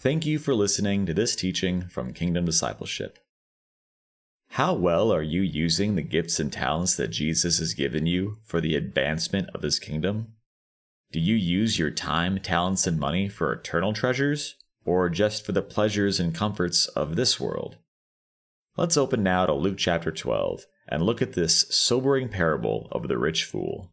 Thank you for listening to this teaching from Kingdom Discipleship. How well are you using the gifts and talents that Jesus has given you for the advancement of his kingdom? Do you use your time, talents, and money for eternal treasures, or just for the pleasures and comforts of this world? Let's open now to Luke chapter 12 and look at this sobering parable of the rich fool.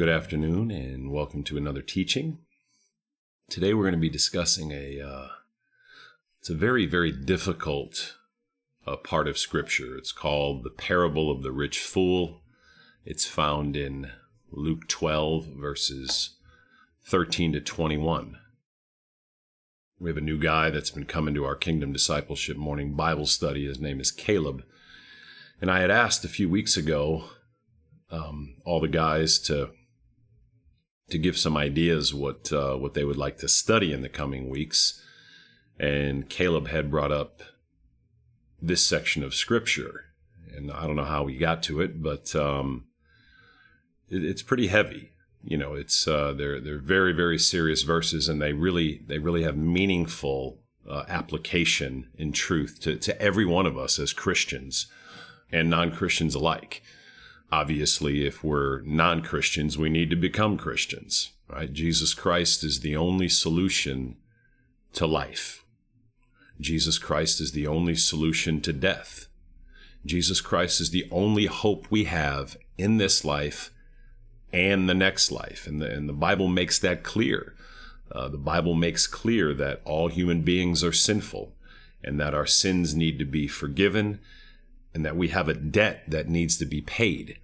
Good afternoon and welcome to another teaching. Today we're going to be discussing a uh, it's a very very difficult uh, part of scripture. It's called the parable of the rich fool. It's found in Luke 12 verses 13 to 21. We have a new guy that's been coming to our Kingdom Discipleship morning Bible study. His name is Caleb. And I had asked a few weeks ago um, all the guys to to give some ideas what uh, what they would like to study in the coming weeks. And Caleb had brought up this section of scripture, and I don't know how we got to it, but um, it, it's pretty heavy. You know, it's uh, they're they're very very serious verses, and they really they really have meaningful uh, application in truth to to every one of us as Christians and non Christians alike obviously, if we're non Christians, we need to become Christians, right? Jesus Christ is the only solution to life. Jesus Christ is the only solution to death. Jesus Christ is the only hope we have in this life and the next life. And the, and the Bible makes that clear. Uh, the Bible makes clear that all human beings are sinful and that our sins need to be forgiven and that we have a debt that needs to be paid.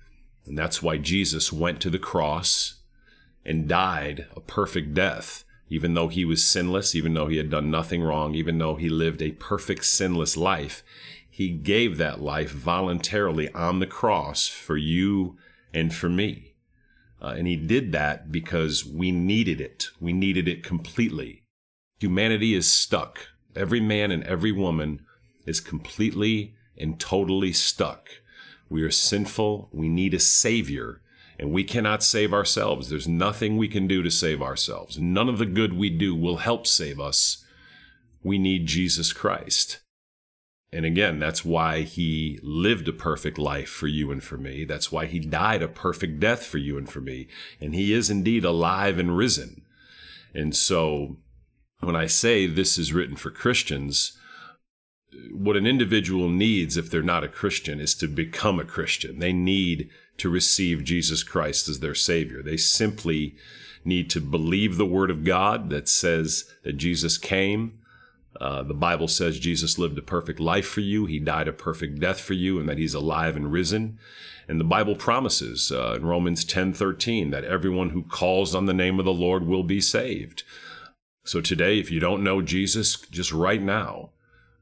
And that's why Jesus went to the cross and died a perfect death, even though he was sinless, even though he had done nothing wrong, even though he lived a perfect sinless life. He gave that life voluntarily on the cross for you and for me. Uh, and he did that because we needed it. We needed it completely. Humanity is stuck. Every man and every woman is completely and totally stuck. We are sinful. We need a Savior, and we cannot save ourselves. There's nothing we can do to save ourselves. None of the good we do will help save us. We need Jesus Christ. And again, that's why he lived a perfect life for you and for me. That's why he died a perfect death for you and for me. And he is indeed alive and risen. And so when I say this is written for Christians, what an individual needs if they're not a Christian is to become a Christian. They need to receive Jesus Christ as their Savior. They simply need to believe the Word of God that says that Jesus came. Uh, the Bible says Jesus lived a perfect life for you. He died a perfect death for you, and that He's alive and risen. And the Bible promises uh, in Romans 10 13 that everyone who calls on the name of the Lord will be saved. So today, if you don't know Jesus, just right now,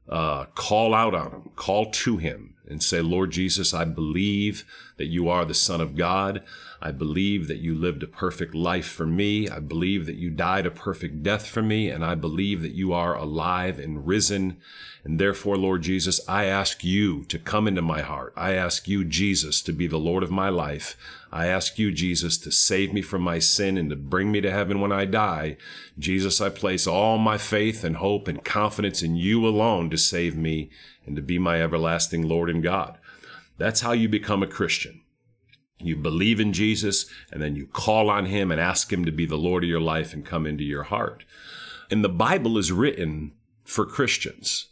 uh, call out on him, call to him, and say, Lord Jesus, I believe that you are the Son of God. I believe that you lived a perfect life for me. I believe that you died a perfect death for me. And I believe that you are alive and risen. And therefore, Lord Jesus, I ask you to come into my heart. I ask you, Jesus, to be the Lord of my life. I ask you, Jesus, to save me from my sin and to bring me to heaven when I die. Jesus, I place all my faith and hope and confidence in you alone to save me and to be my everlasting Lord and God. That's how you become a Christian. You believe in Jesus and then you call on him and ask him to be the Lord of your life and come into your heart. And the Bible is written for Christians.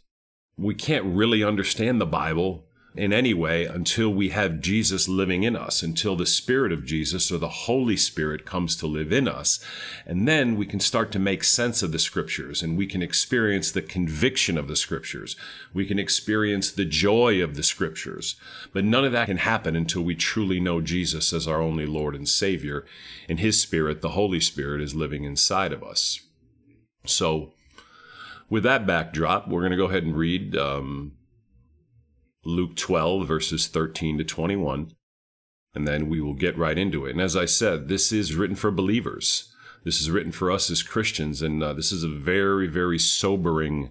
We can't really understand the Bible in any way until we have Jesus living in us, until the Spirit of Jesus or the Holy Spirit comes to live in us. And then we can start to make sense of the scriptures and we can experience the conviction of the scriptures. We can experience the joy of the scriptures. But none of that can happen until we truly know Jesus as our only Lord and Savior. And His Spirit, the Holy Spirit, is living inside of us. So, with that backdrop, we're going to go ahead and read um, Luke 12, verses 13 to 21, and then we will get right into it. And as I said, this is written for believers. This is written for us as Christians, and uh, this is a very, very sobering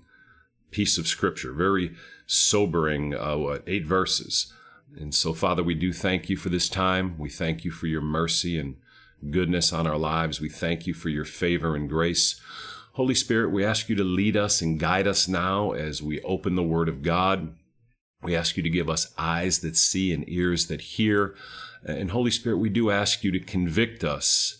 piece of scripture, very sobering, uh, what, eight verses. And so, Father, we do thank you for this time. We thank you for your mercy and goodness on our lives. We thank you for your favor and grace. Holy Spirit, we ask you to lead us and guide us now as we open the Word of God. We ask you to give us eyes that see and ears that hear. And Holy Spirit, we do ask you to convict us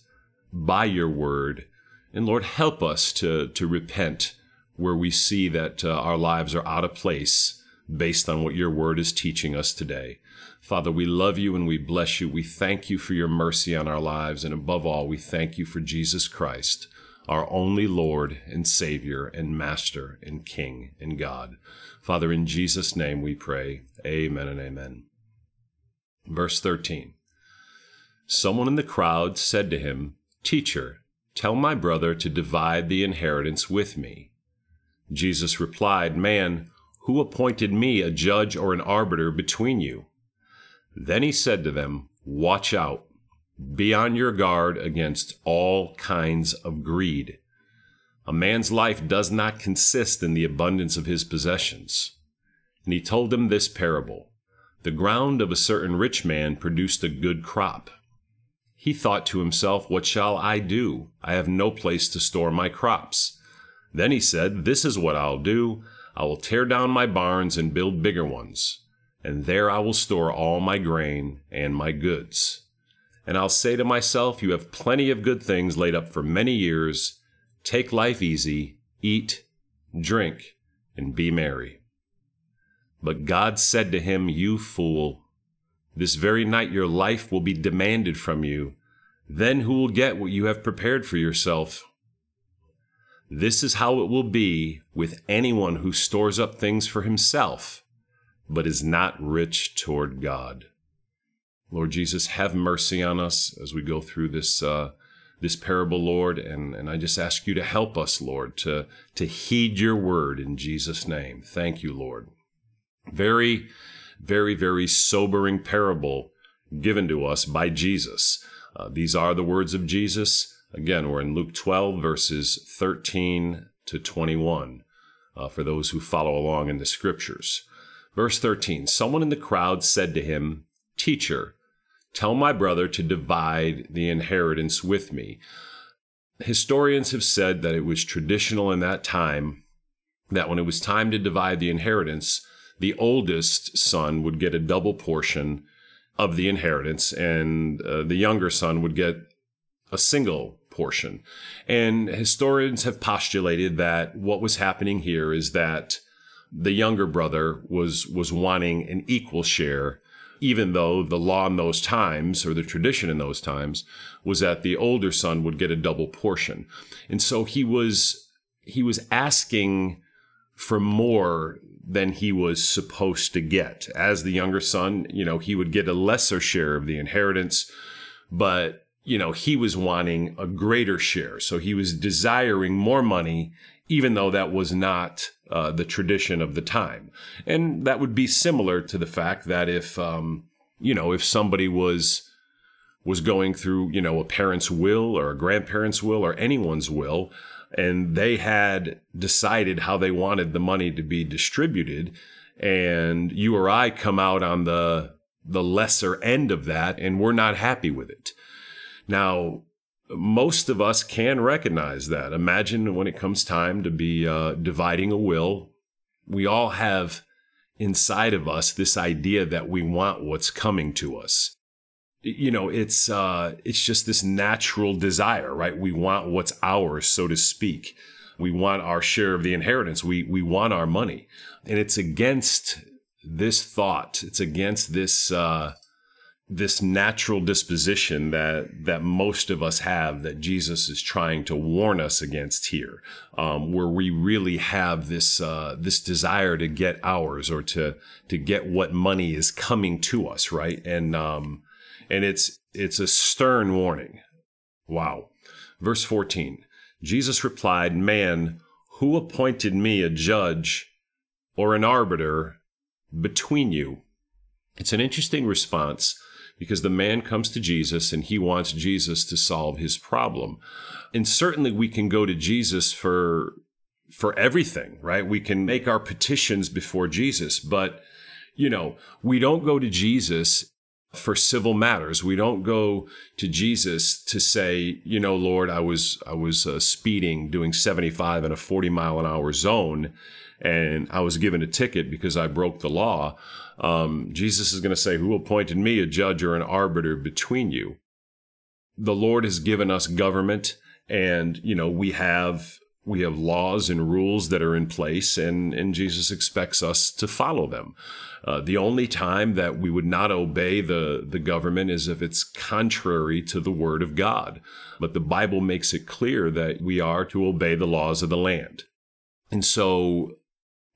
by your word. And Lord, help us to, to repent where we see that uh, our lives are out of place based on what your word is teaching us today. Father, we love you and we bless you. We thank you for your mercy on our lives. And above all, we thank you for Jesus Christ, our only Lord and Savior and Master and King and God. Father, in Jesus' name we pray. Amen and amen. Verse 13 Someone in the crowd said to him, Teacher, tell my brother to divide the inheritance with me. Jesus replied, Man, who appointed me a judge or an arbiter between you? Then he said to them, Watch out. Be on your guard against all kinds of greed a man's life does not consist in the abundance of his possessions. And he told them this parable The ground of a certain rich man produced a good crop. He thought to himself, What shall I do? I have no place to store my crops. Then he said, This is what I'll do. I will tear down my barns and build bigger ones, and there I will store all my grain and my goods. And I'll say to myself, You have plenty of good things laid up for many years Take life easy, eat, drink, and be merry. But God said to him, You fool, this very night your life will be demanded from you. Then who will get what you have prepared for yourself? This is how it will be with anyone who stores up things for himself, but is not rich toward God. Lord Jesus, have mercy on us as we go through this uh, this parable, Lord, and, and I just ask you to help us, Lord, to, to heed your word in Jesus' name. Thank you, Lord. Very, very, very sobering parable given to us by Jesus. Uh, these are the words of Jesus. Again, we're in Luke 12, verses 13 to 21, uh, for those who follow along in the scriptures. Verse 13 Someone in the crowd said to him, Teacher, Tell my brother to divide the inheritance with me. Historians have said that it was traditional in that time that when it was time to divide the inheritance, the oldest son would get a double portion of the inheritance, and uh, the younger son would get a single portion. And historians have postulated that what was happening here is that the younger brother was was wanting an equal share even though the law in those times or the tradition in those times was that the older son would get a double portion. And so he was he was asking for more than he was supposed to get. As the younger son, you know, he would get a lesser share of the inheritance, but you know, he was wanting a greater share. So he was desiring more money even though that was not uh, the tradition of the time. And that would be similar to the fact that if, um, you know, if somebody was was going through, you know, a parent's will or a grandparent's will or anyone's will, and they had decided how they wanted the money to be distributed, and you or I come out on the the lesser end of that, and we're not happy with it. Now, most of us can recognize that. Imagine when it comes time to be uh, dividing a will, we all have inside of us this idea that we want what's coming to us. You know, it's uh, it's just this natural desire, right? We want what's ours, so to speak. We want our share of the inheritance. We we want our money, and it's against this thought. It's against this uh, this natural disposition that that most of us have that Jesus is trying to warn us against here, um, where we really have this uh, this desire to get ours or to to get what money is coming to us, right? And um, and it's it's a stern warning. Wow, verse fourteen. Jesus replied, "Man, who appointed me a judge or an arbiter between you. It's an interesting response because the man comes to Jesus and he wants Jesus to solve his problem. And certainly we can go to Jesus for for everything, right? We can make our petitions before Jesus, but you know, we don't go to Jesus for civil matters. We don't go to Jesus to say, you know, Lord, I was I was uh, speeding, doing 75 in a 40 mile an hour zone, and I was given a ticket because I broke the law. Um, Jesus is going to say, Who appointed me a judge or an arbiter between you? The Lord has given us government, and you know we have we have laws and rules that are in place, and, and Jesus expects us to follow them. Uh, the only time that we would not obey the, the government is if it's contrary to the word of God. But the Bible makes it clear that we are to obey the laws of the land. And so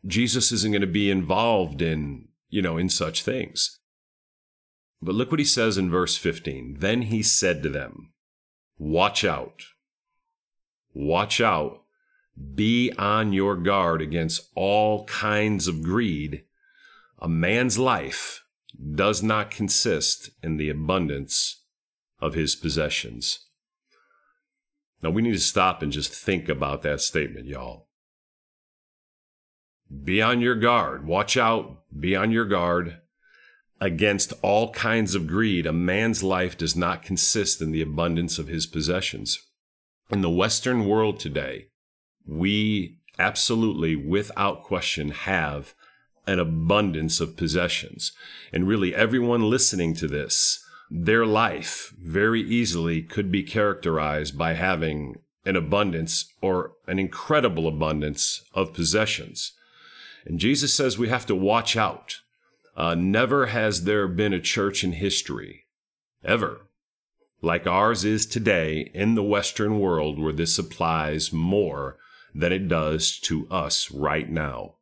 Jesus isn't going to be involved in, you know, in such things. But look what he says in verse 15. Then he said to them, Watch out. Watch out be on your guard against all kinds of greed. A man's life does not consist in the abundance of his possessions. Now, we need to stop and just think about that statement, y'all. Be on your guard. Watch out. Be on your guard against all kinds of greed. A man's life does not consist in the abundance of his possessions. In the Western world today, we absolutely, without question, have an abundance of possessions. And really, everyone listening to this, their life very easily could be characterized by having an abundance or an incredible abundance of possessions. And Jesus says we have to watch out. Uh, never has there been a church in history, ever, like ours is today in the Western world where this applies more than it does to us right now.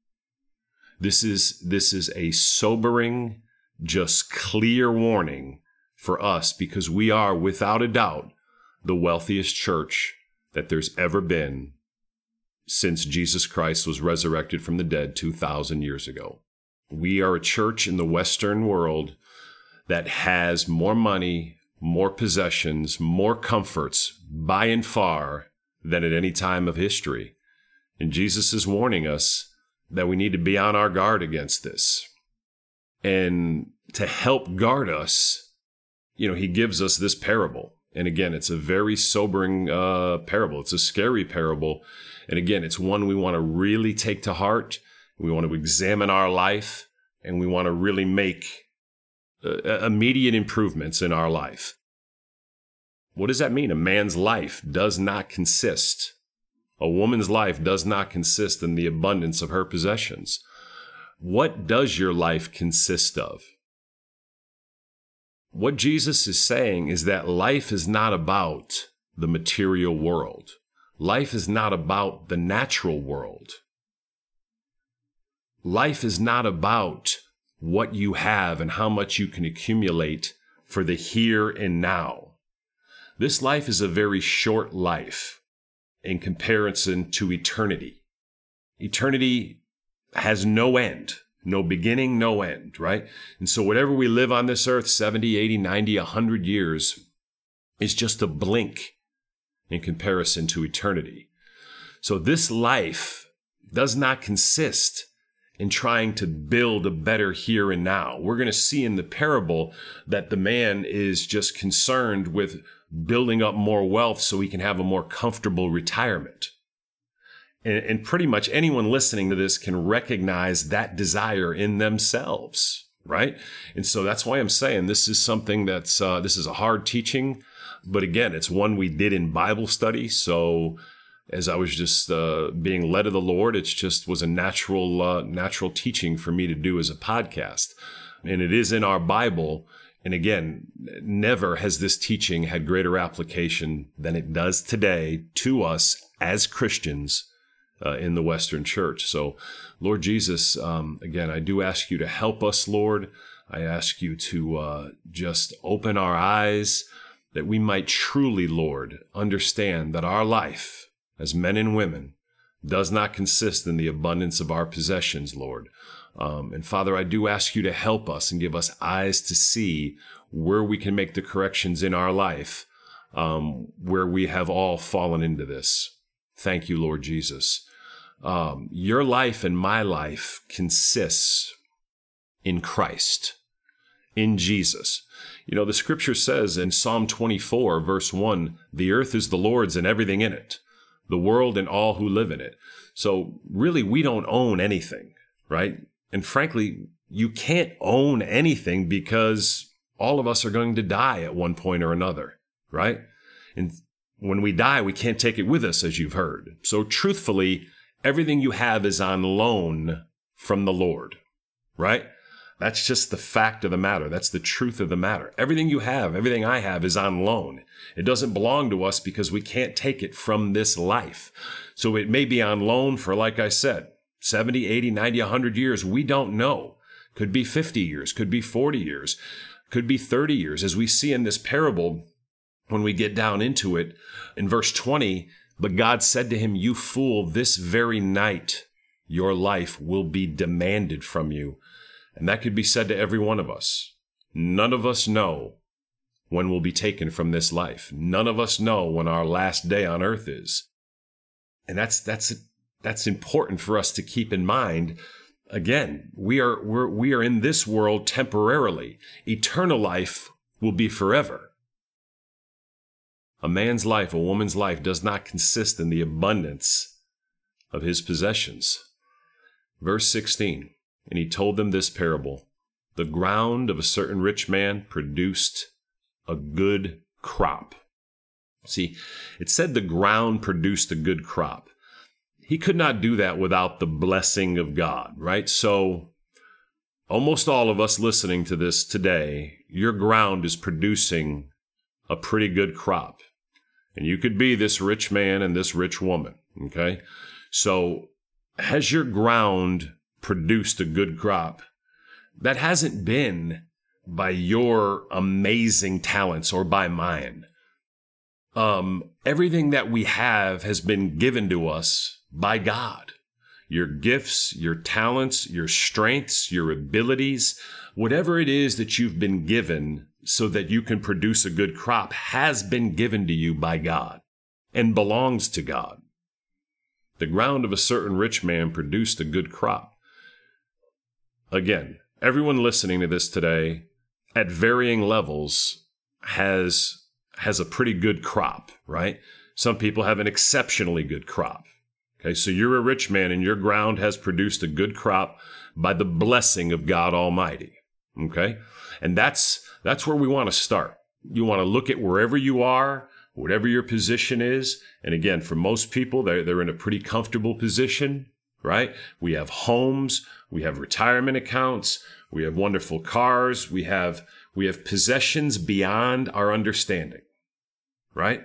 This is, this is a sobering, just clear warning for us because we are, without a doubt, the wealthiest church that there's ever been since Jesus Christ was resurrected from the dead 2,000 years ago. We are a church in the Western world that has more money, more possessions, more comforts by and far than at any time of history. And Jesus is warning us that we need to be on our guard against this. And to help guard us, you know, he gives us this parable. And again, it's a very sobering uh, parable. It's a scary parable. And again, it's one we want to really take to heart. We want to examine our life and we want to really make uh, immediate improvements in our life. What does that mean? A man's life does not consist a woman's life does not consist in the abundance of her possessions. What does your life consist of? What Jesus is saying is that life is not about the material world. Life is not about the natural world. Life is not about what you have and how much you can accumulate for the here and now. This life is a very short life in comparison to eternity. Eternity has no end, no beginning, no end, right? And so whatever we live on this earth, 70, 80, 90, 100 years, is just a blink in comparison to eternity. So this life does not consist in trying to build a better here and now. We're going to see in the parable that the man is just concerned with building up more wealth so he can have a more comfortable retirement. And, and pretty much anyone listening to this can recognize that desire in themselves, right? And so that's why I'm saying this is something that's, uh, this is a hard teaching, but again, it's one we did in Bible study. So, as I was just uh, being led of the Lord, it just was a natural, uh, natural teaching for me to do as a podcast. And it is in our Bible and again, never has this teaching had greater application than it does today to us as Christians uh, in the Western church. So, Lord Jesus, um, again, I do ask you to help us, Lord. I ask you to uh, just open our eyes that we might truly, Lord, understand that our life as men and women does not consist in the abundance of our possessions, Lord. Um, and Father, I do ask you to help us and give us eyes to see where we can make the corrections in our life um, where we have all fallen into this. Thank you, Lord Jesus. Um, your life and my life consists in Christ, in Jesus. You know, the scripture says in Psalm 24, verse 1, the earth is the Lord's and everything in it, the world and all who live in it. So, really, we don't own anything, right? And frankly, you can't own anything because all of us are going to die at one point or another, right? And when we die, we can't take it with us, as you've heard. So, truthfully, everything you have is on loan from the Lord, right? That's just the fact of the matter. That's the truth of the matter. Everything you have, everything I have is on loan. It doesn't belong to us because we can't take it from this life. So it may be on loan for, like I said, 70, 80, 90, 100 years. We don't know. Could be 50 years, could be 40 years, could be 30 years. As we see in this parable, when we get down into it, in verse 20, but God said to him, You fool, this very night your life will be demanded from you. And that could be said to every one of us. None of us know when we'll be taken from this life. None of us know when our last day on earth is. And that's, that's, that's important for us to keep in mind. Again, we are, we're, we are in this world temporarily. Eternal life will be forever. A man's life, a woman's life does not consist in the abundance of his possessions. Verse 16 and he told them this parable The ground of a certain rich man produced a good crop. See, it said the ground produced a good crop. He could not do that without the blessing of God, right? So, almost all of us listening to this today, your ground is producing a pretty good crop. And you could be this rich man and this rich woman, okay? So, has your ground produced a good crop. That hasn't been by your amazing talents or by mine. Um, everything that we have has been given to us by God. Your gifts, your talents, your strengths, your abilities, whatever it is that you've been given so that you can produce a good crop has been given to you by God and belongs to God. The ground of a certain rich man produced a good crop. Again, everyone listening to this today at varying levels has has a pretty good crop, right? Some people have an exceptionally good crop. Okay, so you're a rich man and your ground has produced a good crop by the blessing of God Almighty. Okay? And that's that's where we want to start. You want to look at wherever you are, whatever your position is. And again, for most people, they're, they're in a pretty comfortable position right? We have homes, we have retirement accounts, we have wonderful cars, we have we have possessions beyond our understanding. Right?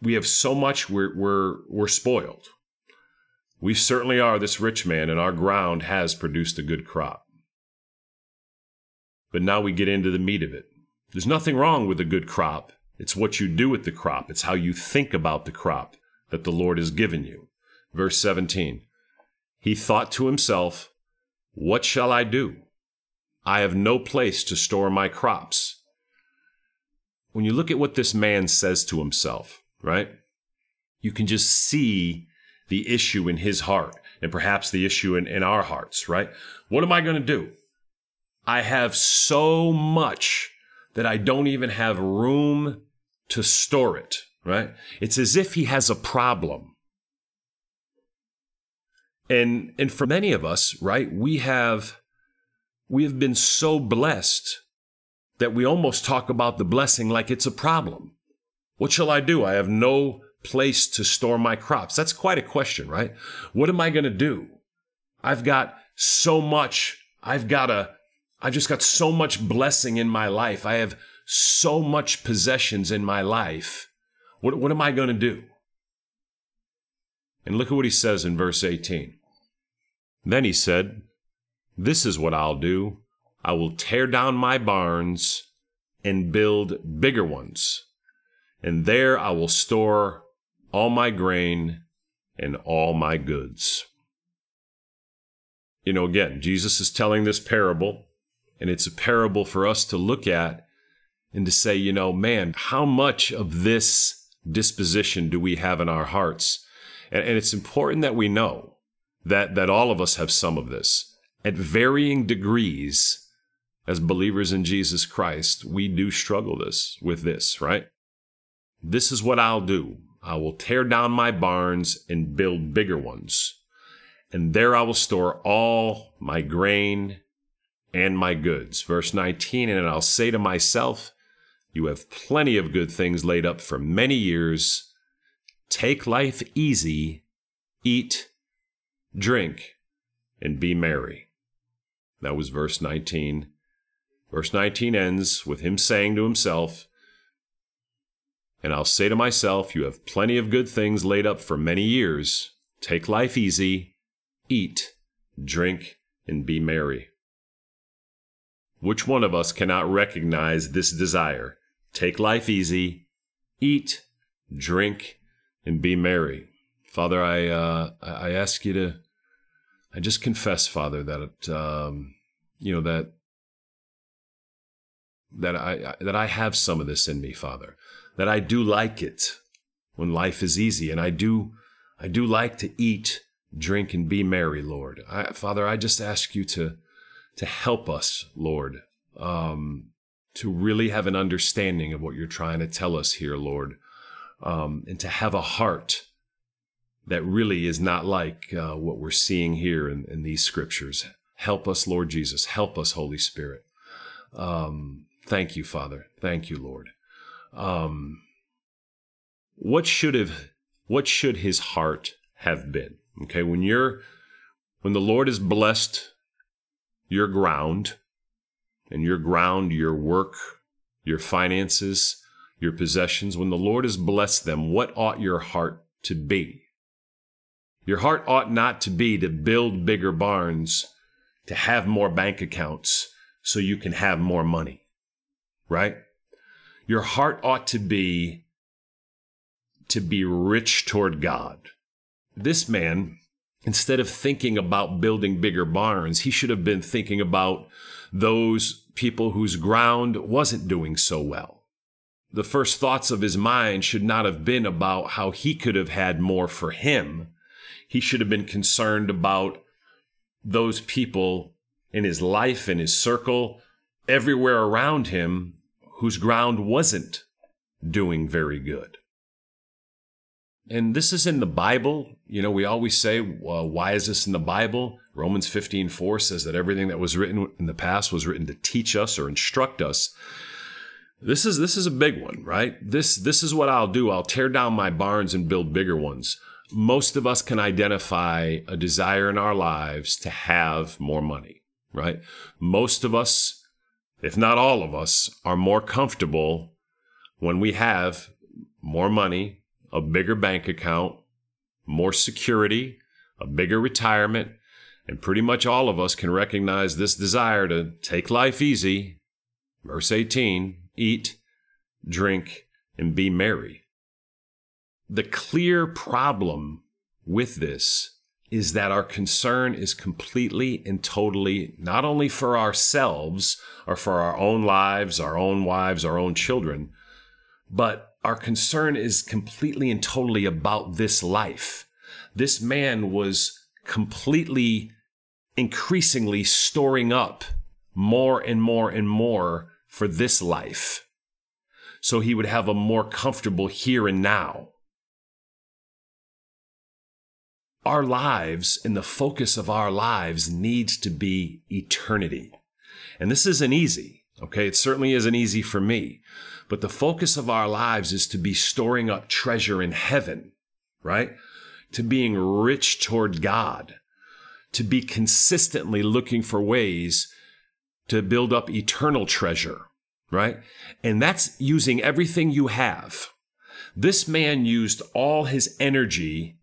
We have so much we're we're we're spoiled. We certainly are this rich man and our ground has produced a good crop. But now we get into the meat of it. There's nothing wrong with a good crop. It's what you do with the crop. It's how you think about the crop that the Lord has given you. Verse 17 he thought to himself, What shall I do? I have no place to store my crops. When you look at what this man says to himself, right, you can just see the issue in his heart and perhaps the issue in, in our hearts, right? What am I going to do? I have so much that I don't even have room to store it, right? It's as if he has a problem and and for many of us, right, we have we have been so blessed that we almost talk about the blessing like it's a problem. What shall I do? I have no place to store my crops. That's quite a question, right? What am I going to do? I've got so much. I've got a I've just got so much blessing in my life. I have so much possessions in my life. What, what am I going to do? And look at what he says in verse 18. Then he said, This is what I'll do I will tear down my barns and build bigger ones, and there I will store all my grain and all my goods. You know, again, Jesus is telling this parable, and it's a parable for us to look at and to say, you know, man, how much of this disposition do we have in our hearts? And, and it's important that we know that, that all of us have some of this. At varying degrees, as believers in Jesus Christ, we do struggle this with this, right? This is what I'll do. I will tear down my barns and build bigger ones. And there I will store all my grain and my goods. Verse 19, and I'll say to myself, You have plenty of good things laid up for many years. Take life easy, eat, drink, and be merry. That was verse 19. Verse 19 ends with him saying to himself, and I'll say to myself, You have plenty of good things laid up for many years. Take life easy, eat, drink, and be merry. Which one of us cannot recognize this desire? Take life easy, eat, drink, and be merry. Father, I uh, I ask you to, I just confess, Father, that um, you know that that I that I have some of this in me, Father that I do like it when life is easy, and I do I do like to eat, drink, and be merry, Lord. I, Father, I just ask you to to help us, Lord, um, to really have an understanding of what you're trying to tell us here, Lord, um, and to have a heart that really is not like uh, what we're seeing here in, in, these scriptures. Help us, Lord Jesus. Help us, Holy Spirit. Um, thank you, Father. Thank you, Lord um, what should have what should his heart have been? Okay, when you're when the Lord has blessed your ground, and your ground, your work, your finances, your possessions, when the Lord has blessed them, what ought your heart to be? Your heart ought not to be to build bigger barns, to have more bank accounts so you can have more money, right? Your heart ought to be to be rich toward God. This man, instead of thinking about building bigger barns, he should have been thinking about those people whose ground wasn't doing so well. The first thoughts of his mind should not have been about how he could have had more for him. He should have been concerned about those people in his life, in his circle, everywhere around him whose ground wasn't doing very good. And this is in the Bible. You know, we always say, well, why is this in the Bible? Romans 15 4 says that everything that was written in the past was written to teach us or instruct us. This is this is a big one, right? This this is what I'll do. I'll tear down my barns and build bigger ones. Most of us can identify a desire in our lives to have more money, right? Most of us if not all of us, are more comfortable when we have more money, a bigger bank account, more security, a bigger retirement, and pretty much all of us can recognize this desire to take life easy. Verse 18 eat, drink, and be merry. The clear problem with this is that our concern is completely and totally not only for ourselves or for our own lives, our own wives, our own children, but our concern is completely and totally about this life. This man was completely, increasingly storing up more and more and more for this life. So he would have a more comfortable here and now. our lives and the focus of our lives needs to be eternity. And this isn't easy. Okay. It certainly isn't easy for me, but the focus of our lives is to be storing up treasure in heaven, right? To being rich toward God, to be consistently looking for ways to build up eternal treasure, right? And that's using everything you have. This man used all his energy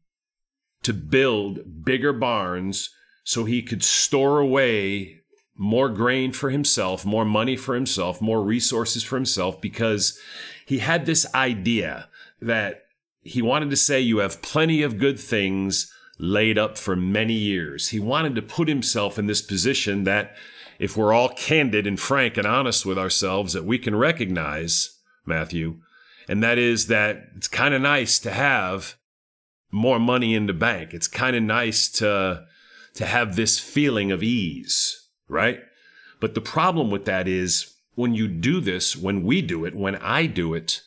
to build bigger barns so he could store away more grain for himself, more money for himself, more resources for himself, because he had this idea that he wanted to say, You have plenty of good things laid up for many years. He wanted to put himself in this position that, if we're all candid and frank and honest with ourselves, that we can recognize, Matthew, and that is that it's kind of nice to have more money in the bank. It's kind of nice to to have this feeling of ease, right? But the problem with that is when you do this, when we do it, when I do it,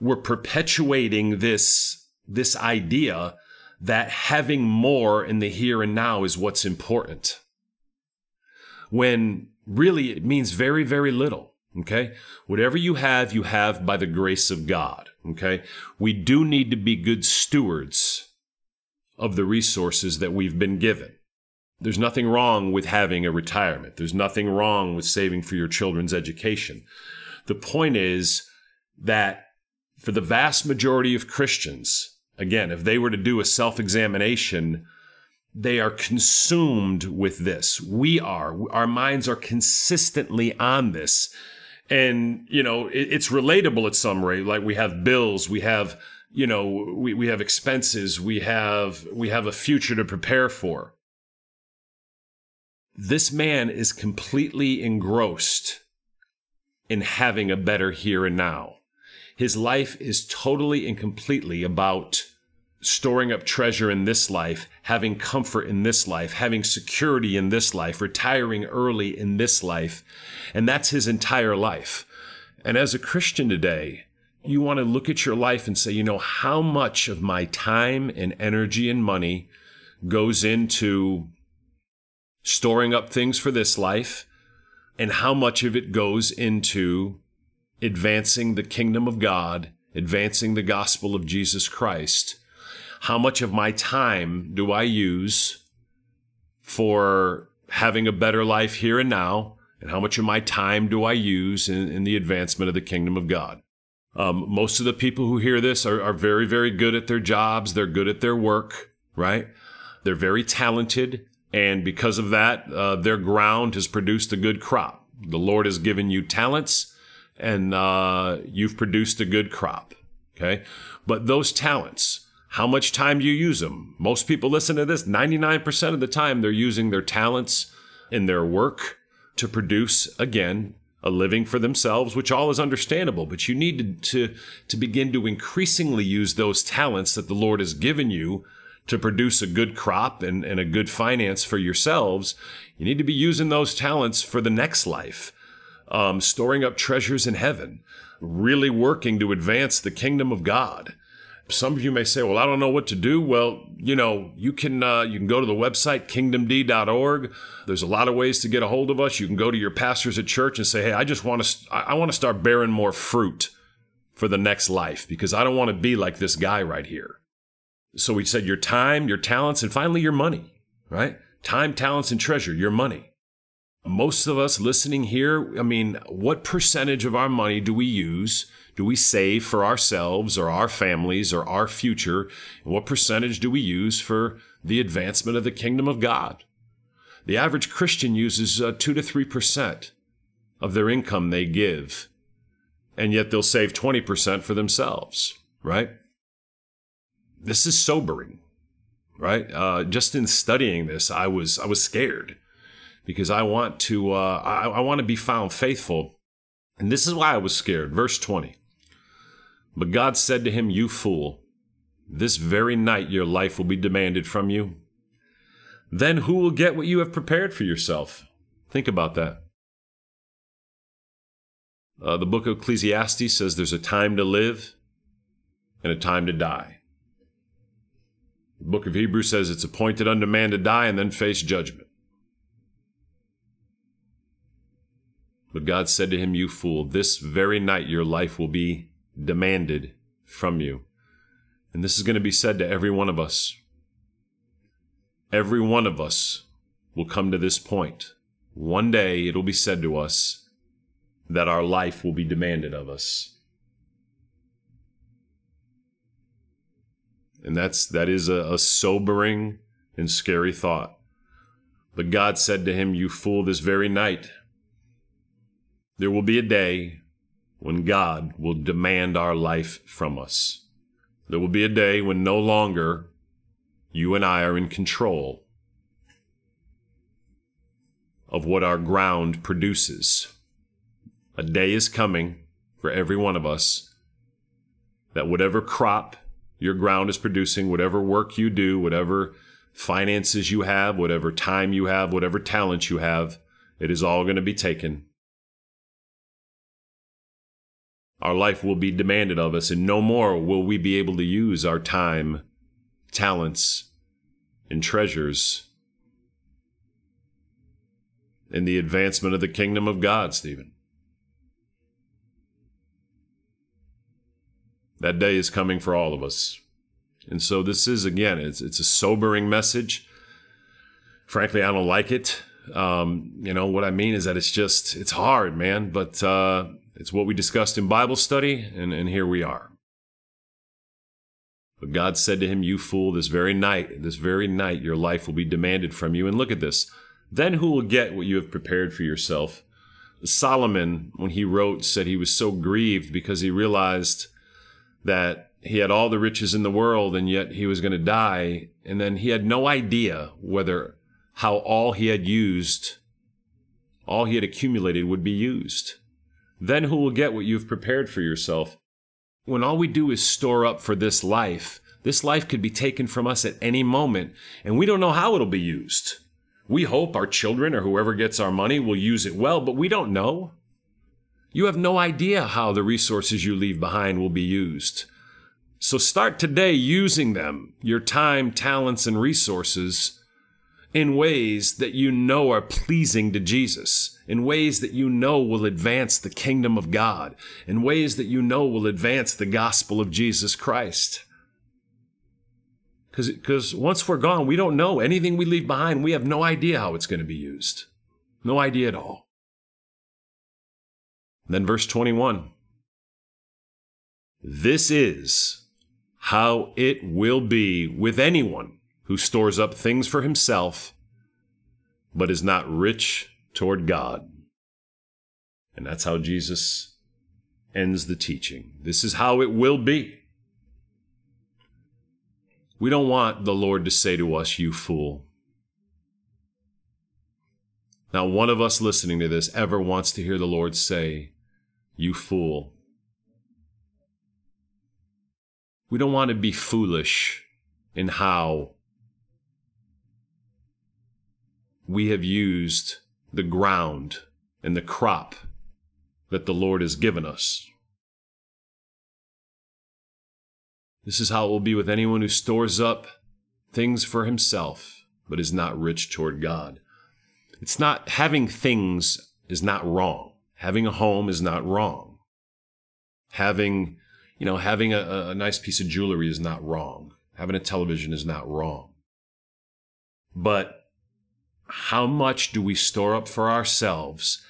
we're perpetuating this this idea that having more in the here and now is what's important. When really it means very, very little. Okay. Whatever you have, you have by the grace of God. Okay. We do need to be good stewards of the resources that we've been given. There's nothing wrong with having a retirement. There's nothing wrong with saving for your children's education. The point is that for the vast majority of Christians, again, if they were to do a self examination, they are consumed with this. We are. Our minds are consistently on this. And, you know, it, it's relatable at some rate. Like we have bills, we have, you know, we, we have expenses, we have we have a future to prepare for. This man is completely engrossed in having a better here and now. His life is totally and completely about storing up treasure in this life, having comfort in this life, having security in this life, retiring early in this life. And that's his entire life. And as a Christian today, you want to look at your life and say, you know, how much of my time and energy and money goes into storing up things for this life, and how much of it goes into advancing the kingdom of God, advancing the gospel of Jesus Christ how much of my time do I use for having a better life here and now? And how much of my time do I use in, in the advancement of the kingdom of God? Um, most of the people who hear this are, are very, very good at their jobs. They're good at their work, right? They're very talented. And because of that, uh, their ground has produced a good crop. The Lord has given you talents and uh, you've produced a good crop. Okay. But those talents, how much time do you use them? Most people listen to this, 99% of the time, they're using their talents in their work to produce, again, a living for themselves, which all is understandable. But you need to, to, to begin to increasingly use those talents that the Lord has given you to produce a good crop and, and a good finance for yourselves. You need to be using those talents for the next life, um, storing up treasures in heaven, really working to advance the kingdom of God. Some of you may say, "Well, I don't know what to do." Well, you know, you can uh, you can go to the website kingdomd.org. There's a lot of ways to get a hold of us. You can go to your pastors at church and say, "Hey, I just want to I want to start bearing more fruit for the next life because I don't want to be like this guy right here." So we said your time, your talents, and finally your money, right? Time, talents, and treasure, your money. Most of us listening here, I mean, what percentage of our money do we use do we save for ourselves or our families or our future? And what percentage do we use for the advancement of the kingdom of God? The average Christian uses uh, 2 to 3% of their income they give, and yet they'll save 20% for themselves, right? This is sobering, right? Uh, just in studying this, I was I was scared because I want to uh, I, I want to be found faithful, and this is why I was scared. Verse 20. But God said to him, You fool, this very night your life will be demanded from you. Then who will get what you have prepared for yourself? Think about that. Uh, the book of Ecclesiastes says there's a time to live and a time to die. The book of Hebrews says it's appointed unto man to die and then face judgment. But God said to him, You fool, this very night your life will be demanded from you. And this is going to be said to every one of us. Every one of us will come to this point. One day it'll be said to us that our life will be demanded of us. And that's that is a, a sobering and scary thought. But God said to him, You fool, this very night there will be a day when God will demand our life from us. There will be a day when no longer you and I are in control of what our ground produces. A day is coming for every one of us that whatever crop your ground is producing, whatever work you do, whatever finances you have, whatever time you have, whatever talent you have, it is all going to be taken. Our life will be demanded of us, and no more will we be able to use our time, talents, and treasures in the advancement of the kingdom of God, Stephen. That day is coming for all of us. And so this is again, it's it's a sobering message. Frankly, I don't like it. Um, you know what I mean is that it's just it's hard, man. But uh, it's what we discussed in Bible study, and, and here we are. But God said to him, You fool, this very night, this very night, your life will be demanded from you. And look at this. Then who will get what you have prepared for yourself? Solomon, when he wrote, said he was so grieved because he realized that he had all the riches in the world and yet he was going to die. And then he had no idea whether how all he had used, all he had accumulated would be used. Then who will get what you've prepared for yourself? When all we do is store up for this life, this life could be taken from us at any moment, and we don't know how it'll be used. We hope our children or whoever gets our money will use it well, but we don't know. You have no idea how the resources you leave behind will be used. So start today using them, your time, talents, and resources, in ways that you know are pleasing to Jesus, in ways that you know will advance the kingdom of God, in ways that you know will advance the gospel of Jesus Christ. Because once we're gone, we don't know. Anything we leave behind, we have no idea how it's going to be used. No idea at all. Then, verse 21 This is how it will be with anyone who stores up things for himself, but is not rich toward God. And that's how Jesus ends the teaching. This is how it will be. We don't want the Lord to say to us, You fool. Now, one of us listening to this ever wants to hear the Lord say, You fool. We don't want to be foolish in how we have used the ground and the crop that the Lord has given us. This is how it will be with anyone who stores up things for himself, but is not rich toward God. It's not having things is not wrong. Having a home is not wrong. Having, you know, having a, a nice piece of jewelry is not wrong. Having a television is not wrong. But how much do we store up for ourselves?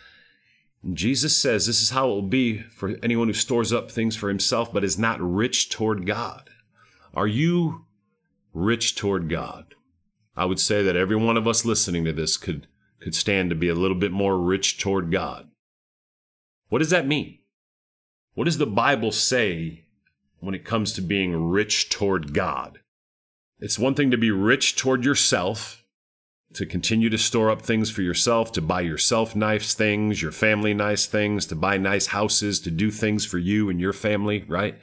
Jesus says this is how it will be for anyone who stores up things for himself but is not rich toward God. Are you rich toward God? I would say that every one of us listening to this could, could stand to be a little bit more rich toward God. What does that mean? What does the Bible say when it comes to being rich toward God? It's one thing to be rich toward yourself, to continue to store up things for yourself, to buy yourself nice things, your family nice things, to buy nice houses, to do things for you and your family, right?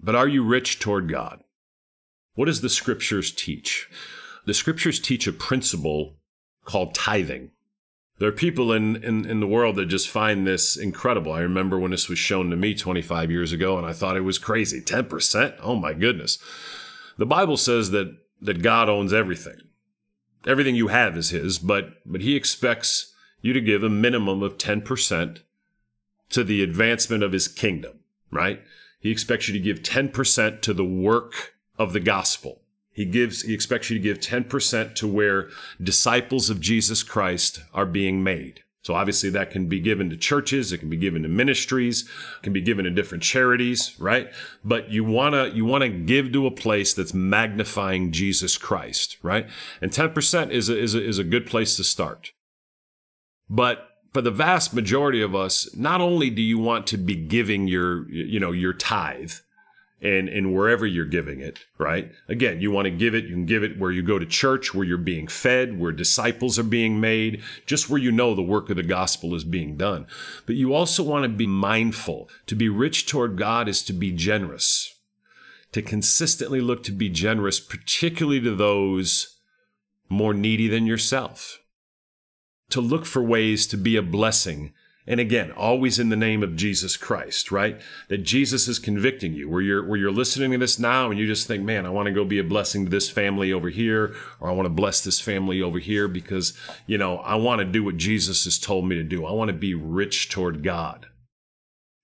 But are you rich toward God? What does the scriptures teach? The scriptures teach a principle called tithing. There are people in, in, in the world that just find this incredible. I remember when this was shown to me 25 years ago, and I thought it was crazy. 10%? Oh my goodness. The Bible says that, that God owns everything everything you have is his, but but he expects you to give a minimum of 10% to the advancement of his kingdom, right? He expects you to give 10% to the work of the gospel. He gives he expects you to give 10% to where disciples of Jesus Christ are being made. So obviously that can be given to churches, it can be given to ministries, can be given to different charities, right? But you want to you want to give to a place that's magnifying Jesus Christ, right? And 10% is a, is a, is a good place to start. But for the vast majority of us, not only do you want to be giving your you know your tithe, and and wherever you're giving it, right? Again, you want to give it, you can give it where you go to church, where you're being fed, where disciples are being made, just where you know the work of the gospel is being done. But you also want to be mindful. To be rich toward God is to be generous. To consistently look to be generous, particularly to those more needy than yourself. To look for ways to be a blessing and again, always in the name of Jesus Christ, right? That Jesus is convicting you where you're, where you're listening to this now and you just think, man, I want to go be a blessing to this family over here, or I want to bless this family over here because, you know, I want to do what Jesus has told me to do. I want to be rich toward God.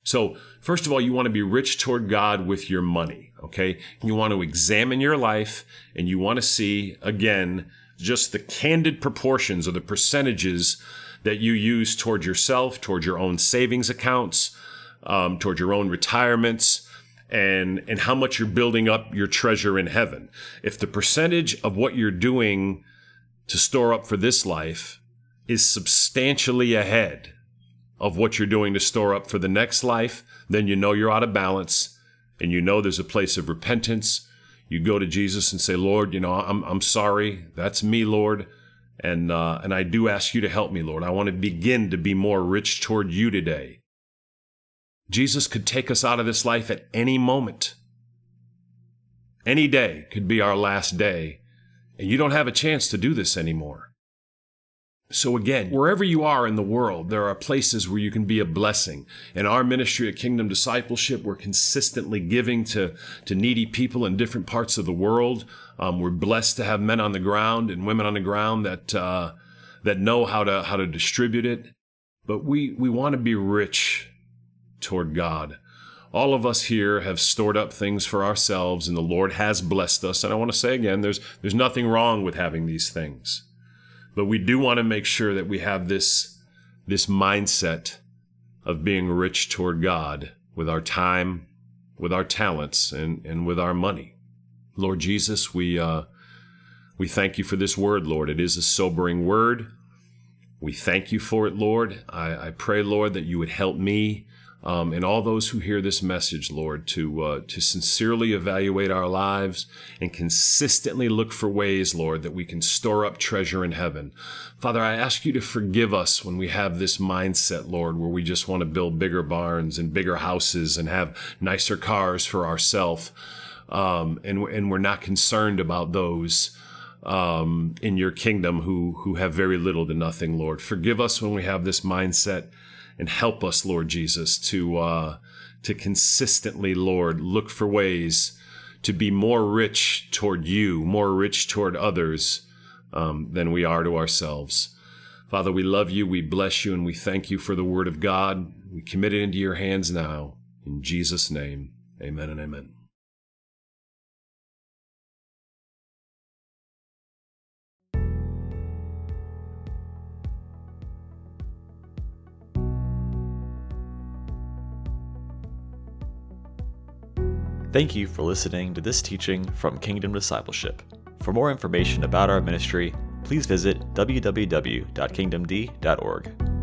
So, first of all, you want to be rich toward God with your money, okay? You want to examine your life and you want to see, again, just the candid proportions or the percentages that you use toward yourself, toward your own savings accounts, um, toward your own retirements, and and how much you're building up your treasure in heaven. If the percentage of what you're doing to store up for this life is substantially ahead of what you're doing to store up for the next life, then you know you're out of balance and you know there's a place of repentance. You go to Jesus and say, Lord, you know, I'm, I'm sorry. That's me, Lord. And, uh, and I do ask you to help me, Lord. I want to begin to be more rich toward you today. Jesus could take us out of this life at any moment. Any day could be our last day, and you don't have a chance to do this anymore. So, again, wherever you are in the world, there are places where you can be a blessing. In our ministry at Kingdom Discipleship, we're consistently giving to, to needy people in different parts of the world. Um, we're blessed to have men on the ground and women on the ground that, uh, that know how to, how to distribute it. But we, we want to be rich toward God. All of us here have stored up things for ourselves, and the Lord has blessed us. And I want to say again, there's, there's nothing wrong with having these things. But we do want to make sure that we have this, this mindset of being rich toward God with our time, with our talents, and, and with our money. Lord Jesus, we, uh, we thank you for this word, Lord. It is a sobering word. We thank you for it, Lord. I, I pray, Lord, that you would help me um, and all those who hear this message, Lord, to uh, to sincerely evaluate our lives and consistently look for ways, Lord, that we can store up treasure in heaven. Father, I ask you to forgive us when we have this mindset, Lord, where we just want to build bigger barns and bigger houses and have nicer cars for ourselves, um, and and we're not concerned about those. Um, in your kingdom who who have very little to nothing, Lord. Forgive us when we have this mindset and help us, Lord Jesus, to uh, to consistently, Lord, look for ways to be more rich toward you, more rich toward others um, than we are to ourselves. Father, we love you, we bless you, and we thank you for the word of God. We commit it into your hands now. In Jesus' name, amen and amen. Thank you for listening to this teaching from Kingdom Discipleship. For more information about our ministry, please visit www.kingdomd.org.